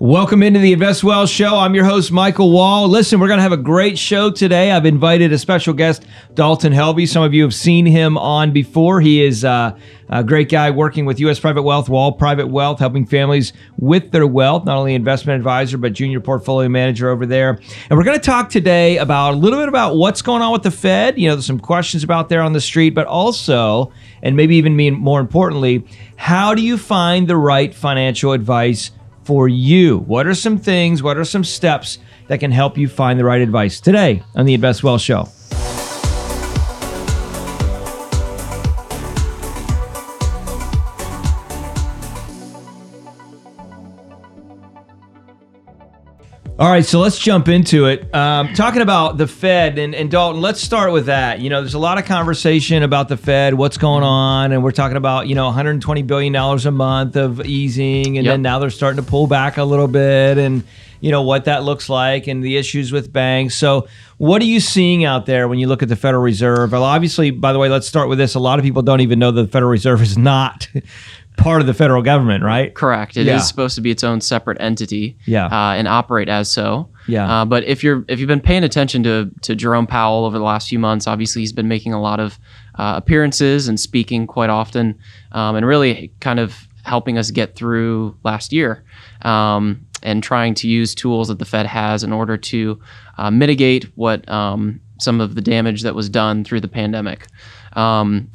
Welcome into the Invest Well Show. I'm your host, Michael Wall. Listen, we're going to have a great show today. I've invited a special guest, Dalton Helby. Some of you have seen him on before. He is uh, a great guy working with U.S. Private Wealth, Wall Private Wealth, helping families with their wealth, not only investment advisor, but junior portfolio manager over there. And we're going to talk today about a little bit about what's going on with the Fed. You know, there's some questions about there on the street, but also, and maybe even more importantly, how do you find the right financial advice? For you. What are some things, what are some steps that can help you find the right advice today on the Invest Well Show? All right, so let's jump into it. Um, talking about the Fed and, and Dalton, let's start with that. You know, there's a lot of conversation about the Fed, what's going on, and we're talking about you know 120 billion dollars a month of easing, and yep. then now they're starting to pull back a little bit, and you know what that looks like, and the issues with banks. So, what are you seeing out there when you look at the Federal Reserve? Well, obviously, by the way, let's start with this. A lot of people don't even know that the Federal Reserve is not part of the federal government, right? Correct. It yeah. is supposed to be its own separate entity. Yeah. Uh, and operate as so. Yeah. Uh, but if you're if you've been paying attention to to Jerome Powell over the last few months, obviously he's been making a lot of uh, appearances and speaking quite often, um, and really kind of helping us get through last year. Um, and trying to use tools that the Fed has in order to uh, mitigate what um, some of the damage that was done through the pandemic. Um,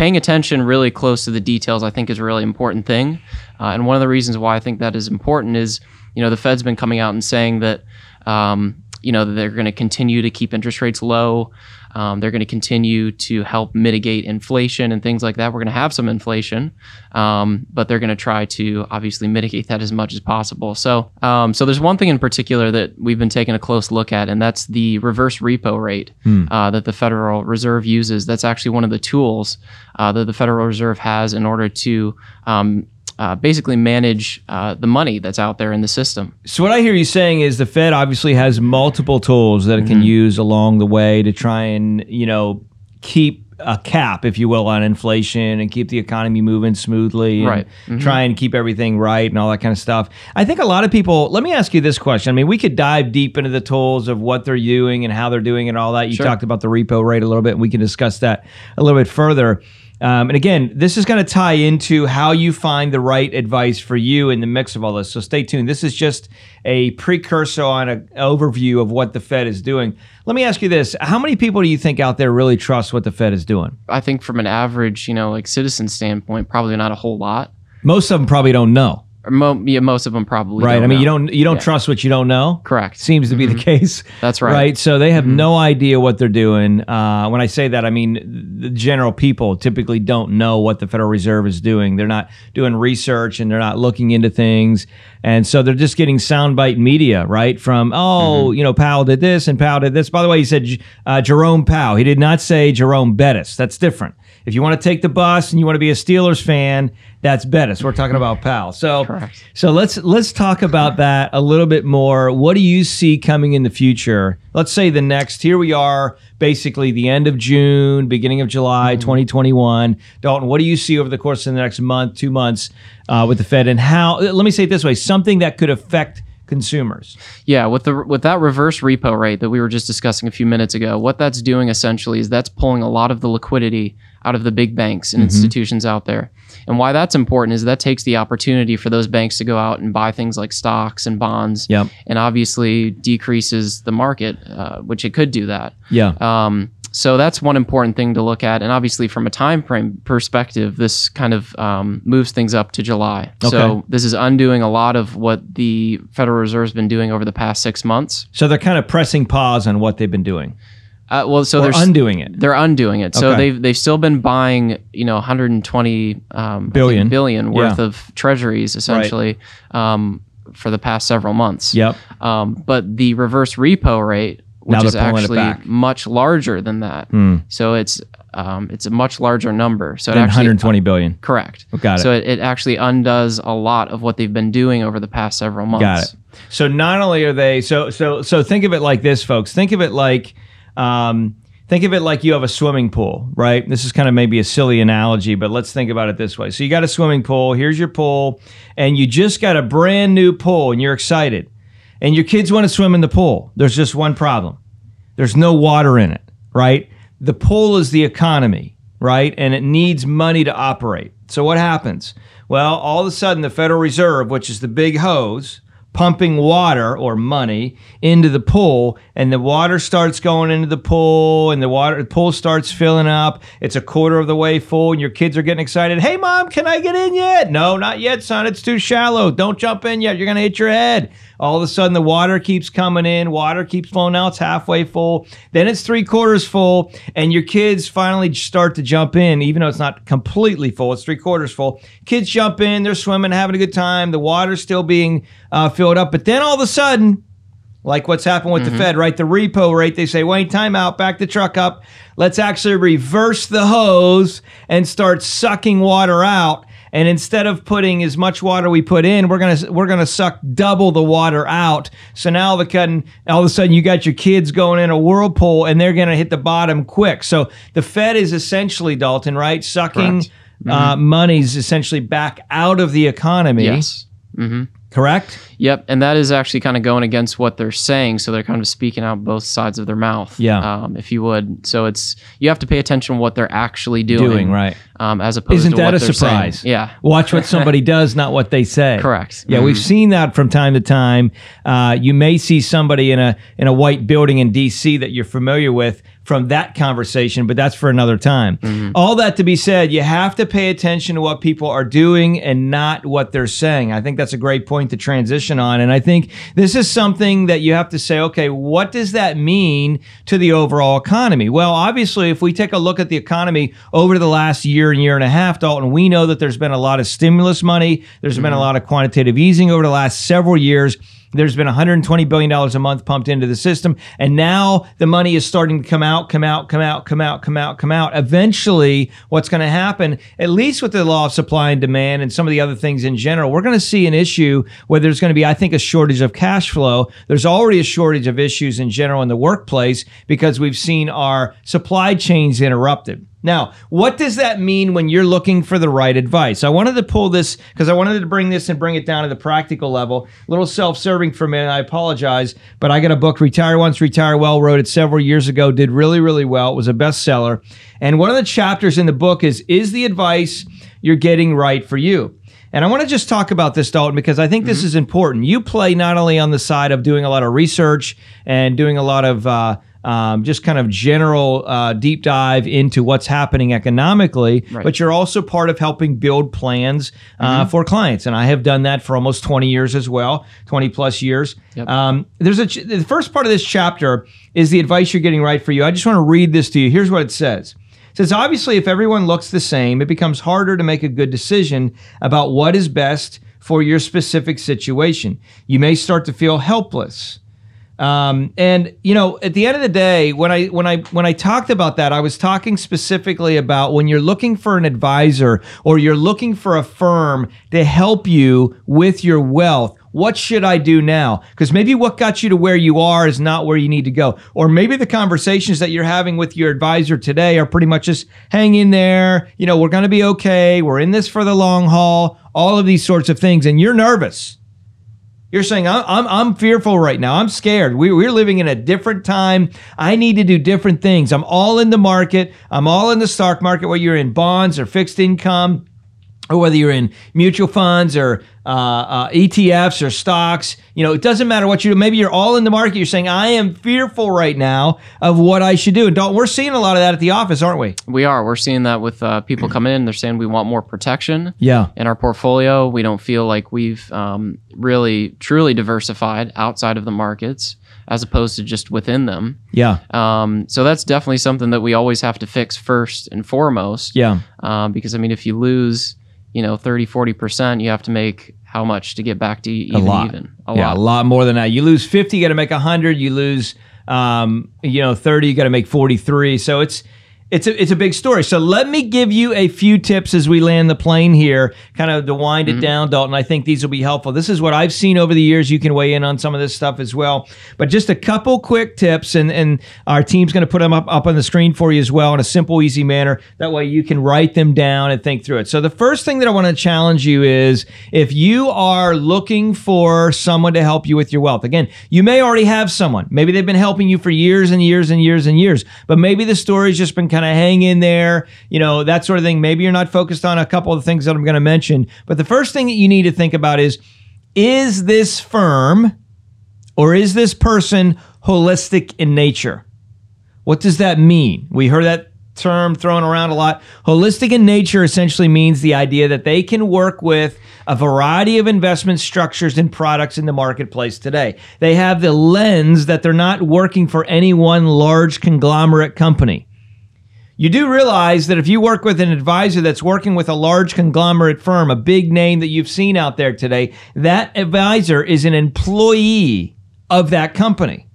paying attention really close to the details, I think, is a really important thing. Uh, and one of the reasons why I think that is important is, you know, the Fed's been coming out and saying that, um, you know, they're going to continue to keep interest rates low. Um, they're going to continue to help mitigate inflation and things like that. We're going to have some inflation, um, but they're going to try to obviously mitigate that as much as possible. So, um, so there's one thing in particular that we've been taking a close look at, and that's the reverse repo rate hmm. uh, that the Federal Reserve uses. That's actually one of the tools uh, that the Federal Reserve has in order to um, uh, basically manage uh, the money that's out there in the system. So what I hear you saying is the Fed obviously has multiple tools that it can mm-hmm. use along the way to try and you know keep a cap, if you will, on inflation and keep the economy moving smoothly, right? Mm-hmm. Try and keep everything right and all that kind of stuff. I think a lot of people. Let me ask you this question. I mean, we could dive deep into the tools of what they're doing and how they're doing and all that. You sure. talked about the repo rate a little bit, and we can discuss that a little bit further. Um, and again, this is going to tie into how you find the right advice for you in the mix of all this. So stay tuned. This is just a precursor on an overview of what the Fed is doing. Let me ask you this: How many people do you think out there really trust what the Fed is doing? I think from an average, you know, like citizen standpoint, probably not a whole lot. Most of them probably don't know. Mo- yeah, most of them probably right. I mean, know. you don't you don't yeah. trust what you don't know. Correct. Seems to be mm-hmm. the case. That's right. Right. So they have mm-hmm. no idea what they're doing. Uh, when I say that, I mean the general people typically don't know what the Federal Reserve is doing. They're not doing research and they're not looking into things, and so they're just getting soundbite media right from oh mm-hmm. you know Powell did this and Powell did this. By the way, he said uh, Jerome Powell. He did not say Jerome Bettis. That's different. If you want to take the bus and you want to be a Steelers fan, that's Bettis. We're talking about Powell. So, Correct. so let's let's talk about that a little bit more. What do you see coming in the future? Let's say the next. Here we are, basically the end of June, beginning of July, mm-hmm. 2021. Dalton, what do you see over the course of the next month, two months, uh, with the Fed, and how? Let me say it this way: something that could affect consumers. Yeah, with the with that reverse repo rate that we were just discussing a few minutes ago, what that's doing essentially is that's pulling a lot of the liquidity out of the big banks and mm-hmm. institutions out there. And why that's important is that takes the opportunity for those banks to go out and buy things like stocks and bonds, yep. and obviously decreases the market, uh, which it could do that. Yeah. Um, so that's one important thing to look at, and obviously from a time frame perspective, this kind of um, moves things up to July. Okay. So this is undoing a lot of what the Federal Reserve's been doing over the past six months. So they're kind of pressing pause on what they've been doing. Uh, well, so they're undoing it. They're undoing it. So okay. they've they've still been buying, you know, 120 um, billion billion worth yeah. of treasuries essentially right. um, for the past several months. Yep. Um, but the reverse repo rate, which is actually much larger than that, mm. so it's um, it's a much larger number. So it actually, 120 billion. Correct. Oh, got it. So it, it actually undoes a lot of what they've been doing over the past several months. Got it. So not only are they so so so think of it like this, folks. Think of it like um, think of it like you have a swimming pool, right? This is kind of maybe a silly analogy, but let's think about it this way. So you got a swimming pool, here's your pool, and you just got a brand new pool and you're excited. And your kids want to swim in the pool. There's just one problem. There's no water in it, right? The pool is the economy, right? And it needs money to operate. So what happens? Well, all of a sudden the Federal Reserve, which is the big hose, pumping water or money into the pool and the water starts going into the pool and the water the pool starts filling up. It's a quarter of the way full and your kids are getting excited. Hey mom can i get in yet? No not yet son. It's too shallow. Don't jump in yet. You're going to hit your head. All of a sudden the water keeps coming in. Water keeps flowing out. It's halfway full. Then it's three quarters full and your kids finally start to jump in. Even though it's not completely full it's three quarters full. Kids jump in. They're swimming having a good time. The water's still being uh, filled up but then all of a sudden like what's happened with the Fed, right? The repo rate, they say, wait, time out, back the truck up. Let's actually reverse the hose and start sucking water out. And instead of putting as much water we put in, we're gonna we're gonna suck double the water out. So now all of a sudden, all of a sudden, you got your kids going in a whirlpool, and they're gonna hit the bottom quick. So the Fed is essentially Dalton, right, sucking Correct. uh, monies essentially back out of the economy. Yes. hmm Correct. Yep, and that is actually kind of going against what they're saying. So they're kind of speaking out both sides of their mouth. Yeah. um, if you would. So it's you have to pay attention to what they're actually doing. Doing right. Um, as opposed Isn't to that a surprise? Saying. Yeah. Watch what somebody does, not what they say. Correct. Yeah, we've seen that from time to time. Uh, you may see somebody in a in a white building in D.C. that you're familiar with from that conversation, but that's for another time. Mm-hmm. All that to be said, you have to pay attention to what people are doing and not what they're saying. I think that's a great point to transition on, and I think this is something that you have to say, okay, what does that mean to the overall economy? Well, obviously, if we take a look at the economy over the last year and year and a half, Dalton, we know that there's been a lot of stimulus money. There's been a mm-hmm. lot of quantitative easing over the last several years. There's been 120 billion dollars a month pumped into the system, and now the money is starting to come out, come out, come out, come out, come out, come out. Eventually, what's going to happen, at least with the law of supply and demand and some of the other things in general, we're going to see an issue where there's going to be, I think, a shortage of cash flow. There's already a shortage of issues in general in the workplace because we've seen our supply chains interrupted. Now, what does that mean when you're looking for the right advice? I wanted to pull this because I wanted to bring this and bring it down to the practical level. A little self serving for a minute. I apologize, but I got a book, Retire Once, Retire Well, wrote it several years ago, did really, really well. It was a bestseller. And one of the chapters in the book is Is the advice you're getting right for you? And I want to just talk about this, Dalton, because I think this is important. You play not only on the side of doing a lot of research and doing a lot of uh, um, just kind of general uh, deep dive into what's happening economically, but you're also part of helping build plans uh, for clients. And I have done that for almost 20 years as well, 20 plus years. Yep. Um, there's a ch- the first part of this chapter is the advice you're getting right for you. I just want to read this to you. Here's what it says. It says, obviously, if everyone looks the same, it becomes harder to make a good decision about what is best for your specific situation. You may start to feel helpless. Um, and you know, at the end of the day, when I when I when I talked about that, I was talking specifically about when you're looking for an advisor or you're looking for a firm to help you with your wealth. What should I do now? Because maybe what got you to where you are is not where you need to go. Or maybe the conversations that you're having with your advisor today are pretty much just hang in there. You know, we're going to be okay. We're in this for the long haul. All of these sorts of things. And you're nervous. You're saying I'm, I'm fearful right now. I'm scared. We, we're living in a different time. I need to do different things. I'm all in the market. I'm all in the stock market. Whether you're in bonds or fixed income, or whether you're in mutual funds or uh, uh, ETFs or stocks, you know, it doesn't matter what you do. Maybe you're all in the market. You're saying I am fearful right now of what I should do. And don't we're seeing a lot of that at the office, aren't we? We are. We're seeing that with uh, people coming in. They're saying we want more protection Yeah. in our portfolio. We don't feel like we've um, really truly diversified outside of the markets as opposed to just within them. Yeah. Um, so that's definitely something that we always have to fix first and foremost. Yeah. Um, because I mean, if you lose, you know, 30, 40%, you have to make how much to get back to even? a lot. even? A yeah, lot. a lot more than that. You lose 50, you got to make 100. You lose, um, you know, 30, you got to make 43. So it's, it's a it's a big story. So let me give you a few tips as we land the plane here, kind of to wind it mm-hmm. down, Dalton. I think these will be helpful. This is what I've seen over the years. You can weigh in on some of this stuff as well. But just a couple quick tips, and and our team's going to put them up up on the screen for you as well in a simple, easy manner. That way you can write them down and think through it. So the first thing that I want to challenge you is if you are looking for someone to help you with your wealth. Again, you may already have someone. Maybe they've been helping you for years and years and years and years, but maybe the story's just been kind of hang in there, you know, that sort of thing. Maybe you're not focused on a couple of things that I'm going to mention. But the first thing that you need to think about is is this firm or is this person holistic in nature? What does that mean? We heard that term thrown around a lot. Holistic in nature essentially means the idea that they can work with a variety of investment structures and products in the marketplace today. They have the lens that they're not working for any one large conglomerate company. You do realize that if you work with an advisor that's working with a large conglomerate firm, a big name that you've seen out there today, that advisor is an employee of that company.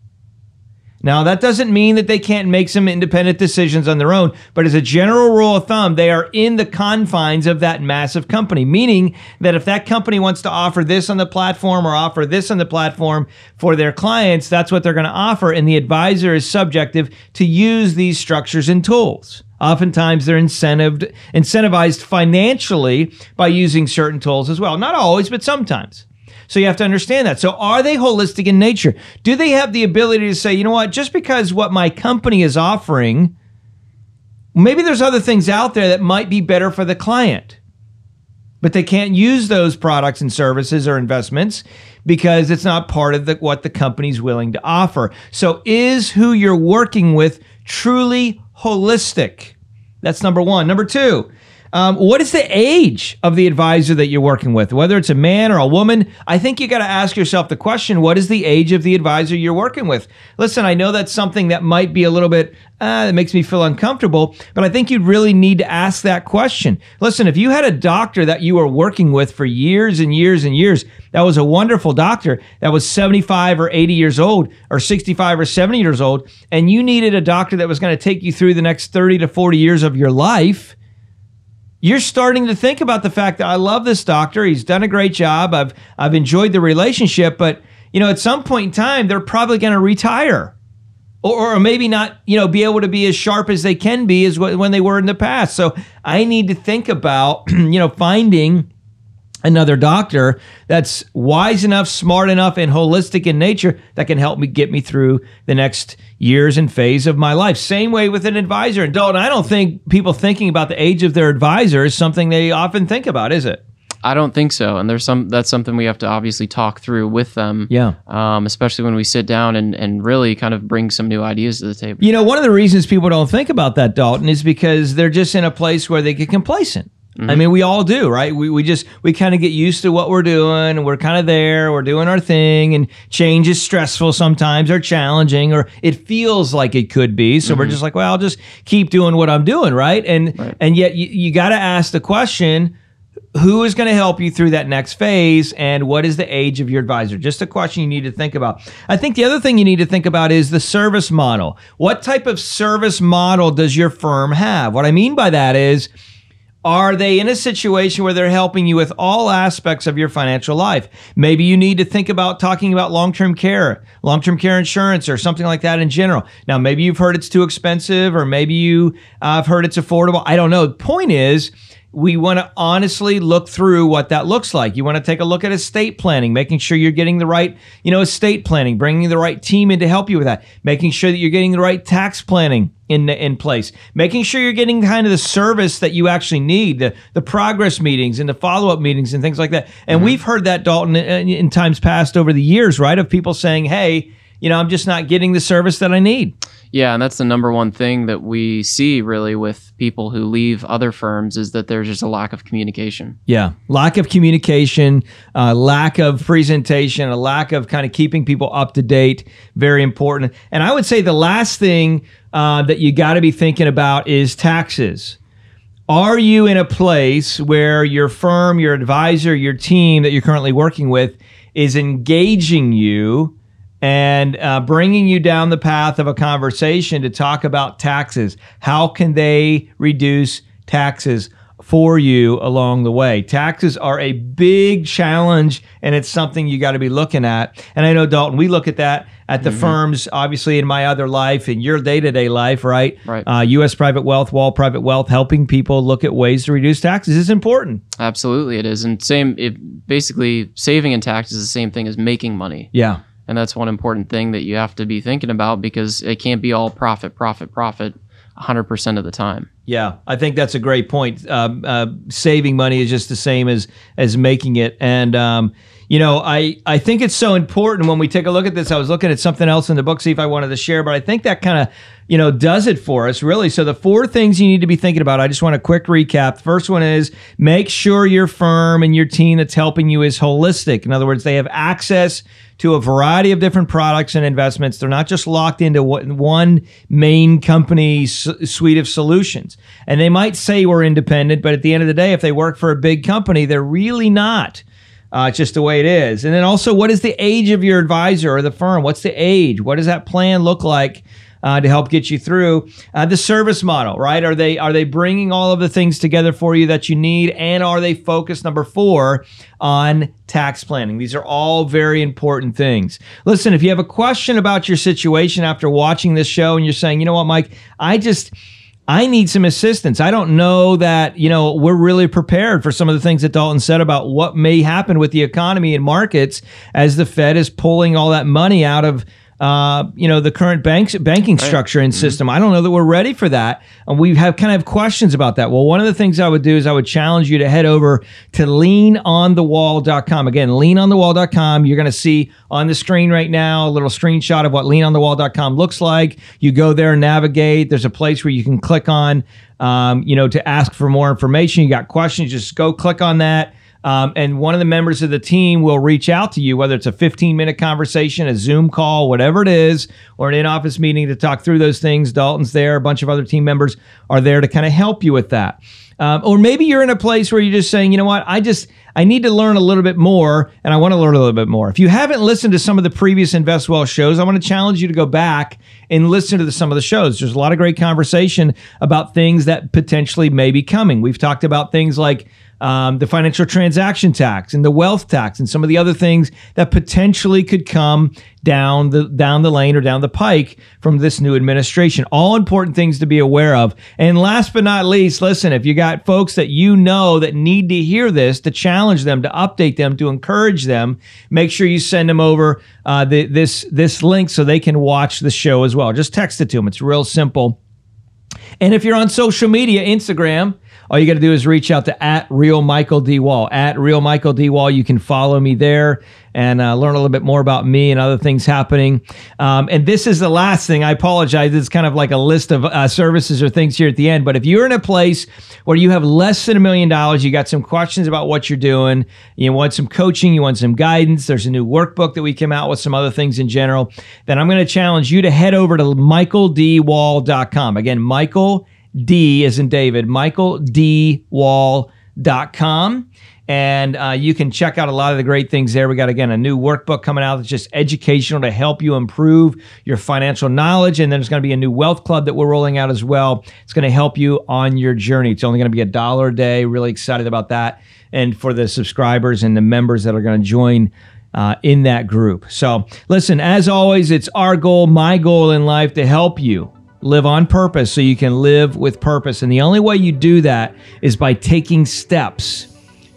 Now, that doesn't mean that they can't make some independent decisions on their own, but as a general rule of thumb, they are in the confines of that massive company, meaning that if that company wants to offer this on the platform or offer this on the platform for their clients, that's what they're going to offer. And the advisor is subjective to use these structures and tools. Oftentimes, they're incentivized, financially by using certain tools as well. Not always, but sometimes. So you have to understand that. So are they holistic in nature? Do they have the ability to say, you know what, just because what my company is offering, maybe there's other things out there that might be better for the client. But they can't use those products and services or investments because it's not part of the, what the company's willing to offer. So is who you're working with truly holistic? That's number one. Number two, um, what is the age of the advisor that you're working with? Whether it's a man or a woman, I think you got to ask yourself the question what is the age of the advisor you're working with? Listen, I know that's something that might be a little bit, uh, that makes me feel uncomfortable, but I think you'd really need to ask that question. Listen, if you had a doctor that you were working with for years and years and years, that was a wonderful doctor that was 75 or 80 years old or 65 or 70 years old, and you needed a doctor that was going to take you through the next 30 to 40 years of your life you're starting to think about the fact that I love this doctor. He's done a great job. I've I've enjoyed the relationship, but you know, at some point in time, they're probably going to retire, or, or maybe not. You know, be able to be as sharp as they can be as when they were in the past. So I need to think about you know finding another doctor that's wise enough, smart enough, and holistic in nature that can help me get me through the next years and phase of my life. Same way with an advisor. And Dalton, I don't think people thinking about the age of their advisor is something they often think about, is it? I don't think so, and there's some that's something we have to obviously talk through with them. Yeah. Um, especially when we sit down and and really kind of bring some new ideas to the table. You know, one of the reasons people don't think about that, Dalton, is because they're just in a place where they get complacent. Mm-hmm. I mean, we all do, right? We, we just, we kind of get used to what we're doing. And we're kind of there. We're doing our thing. And change is stressful sometimes or challenging, or it feels like it could be. So mm-hmm. we're just like, well, I'll just keep doing what I'm doing, right? And, right. and yet you, you got to ask the question, who is going to help you through that next phase and what is the age of your advisor just a question you need to think about i think the other thing you need to think about is the service model what type of service model does your firm have what i mean by that is are they in a situation where they're helping you with all aspects of your financial life? Maybe you need to think about talking about long term care, long term care insurance, or something like that in general. Now, maybe you've heard it's too expensive, or maybe you uh, have heard it's affordable. I don't know. The point is, we want to honestly look through what that looks like. You want to take a look at estate planning, making sure you're getting the right, you know, estate planning, bringing the right team in to help you with that, making sure that you're getting the right tax planning in in place, making sure you're getting kind of the service that you actually need, the the progress meetings and the follow up meetings and things like that. And mm-hmm. we've heard that Dalton in, in times past over the years, right, of people saying, "Hey, you know, I'm just not getting the service that I need." Yeah, and that's the number one thing that we see really with people who leave other firms is that there's just a lack of communication. Yeah, lack of communication, uh, lack of presentation, a lack of kind of keeping people up to date. Very important. And I would say the last thing uh, that you got to be thinking about is taxes. Are you in a place where your firm, your advisor, your team that you're currently working with is engaging you? And uh, bringing you down the path of a conversation to talk about taxes. How can they reduce taxes for you along the way. Taxes are a big challenge and it's something you got to be looking at. And I know Dalton, we look at that at the mm-hmm. firms, obviously in my other life, in your day-to-day life, right? Right. Uh, U.S. Private Wealth, Wall Private Wealth, helping people look at ways to reduce taxes is important. Absolutely, it is. And same, it, basically, saving in taxes is the same thing as making money. Yeah. And that's one important thing that you have to be thinking about because it can't be all profit, profit, profit 100% of the time. Yeah, I think that's a great point. Um, uh, saving money is just the same as as making it, and um, you know, I I think it's so important when we take a look at this. I was looking at something else in the book, see if I wanted to share, but I think that kind of you know does it for us really. So the four things you need to be thinking about. I just want a quick recap. The first one is make sure your firm and your team that's helping you is holistic. In other words, they have access to a variety of different products and investments. They're not just locked into one main company suite of solutions. And they might say we're independent, but at the end of the day, if they work for a big company, they're really not. Uh, just the way it is. And then also, what is the age of your advisor or the firm? What's the age? What does that plan look like uh, to help get you through uh, the service model? Right? Are they are they bringing all of the things together for you that you need, and are they focused number four on tax planning? These are all very important things. Listen, if you have a question about your situation after watching this show, and you're saying, you know what, Mike, I just I need some assistance. I don't know that, you know, we're really prepared for some of the things that Dalton said about what may happen with the economy and markets as the Fed is pulling all that money out of uh, you know, the current banks banking structure and mm-hmm. system. I don't know that we're ready for that. And we have kind of questions about that. Well, one of the things I would do is I would challenge you to head over to leanonthewall.com. Again, leanonthewall.com. You're going to see on the screen right now a little screenshot of what leanonthewall.com looks like. You go there, navigate. There's a place where you can click on, um, you know, to ask for more information. You got questions, just go click on that um, and one of the members of the team will reach out to you, whether it's a 15 minute conversation, a Zoom call, whatever it is, or an in office meeting to talk through those things. Dalton's there, a bunch of other team members are there to kind of help you with that. Um, or maybe you're in a place where you're just saying, you know what, I just, I need to learn a little bit more and I want to learn a little bit more. If you haven't listened to some of the previous Invest Well shows, I want to challenge you to go back and listen to the, some of the shows. There's a lot of great conversation about things that potentially may be coming. We've talked about things like um, the financial transaction tax and the wealth tax and some of the other things that potentially could come down the down the lane or down the pike from this new administration. All important things to be aware of. And last but not least, listen, if you got folks that you know that need to hear this, to challenge them, to update them, to encourage them, make sure you send them over uh, the, this this link so they can watch the show as well. Just text it to them. It's real simple. And if you're on social media, Instagram, all you got to do is reach out to at real Michael D Wall. At real Michael D Wall, you can follow me there and uh, learn a little bit more about me and other things happening. Um, and this is the last thing. I apologize. It's kind of like a list of uh, services or things here at the end. But if you're in a place where you have less than a million dollars, you got some questions about what you're doing, you want some coaching, you want some guidance, there's a new workbook that we came out with, some other things in general, then I'm going to challenge you to head over to michaeldwall.com. Again, Michael D is in David, michaeldwall.com. And uh, you can check out a lot of the great things there. We got, again, a new workbook coming out that's just educational to help you improve your financial knowledge. And then there's going to be a new wealth club that we're rolling out as well. It's going to help you on your journey. It's only going to be a dollar a day. Really excited about that. And for the subscribers and the members that are going to join uh, in that group. So, listen, as always, it's our goal, my goal in life to help you live on purpose so you can live with purpose. And the only way you do that is by taking steps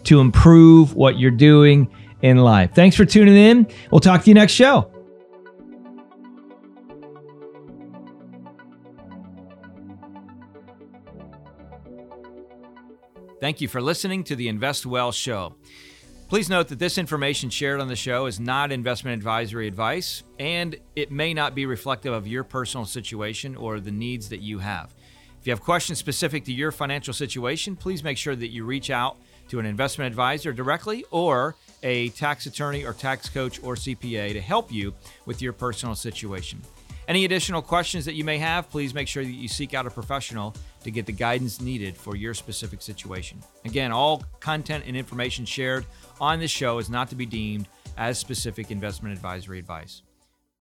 to improve what you're doing in life. Thanks for tuning in. We'll talk to you next show. Thank you for listening to the Invest Well Show. Please note that this information shared on the show is not investment advisory advice, and it may not be reflective of your personal situation or the needs that you have. If you have questions specific to your financial situation, please make sure that you reach out to an investment advisor directly or a tax attorney or tax coach or CPA to help you with your personal situation. Any additional questions that you may have, please make sure that you seek out a professional to get the guidance needed for your specific situation. Again, all content and information shared on this show is not to be deemed as specific investment advisory advice.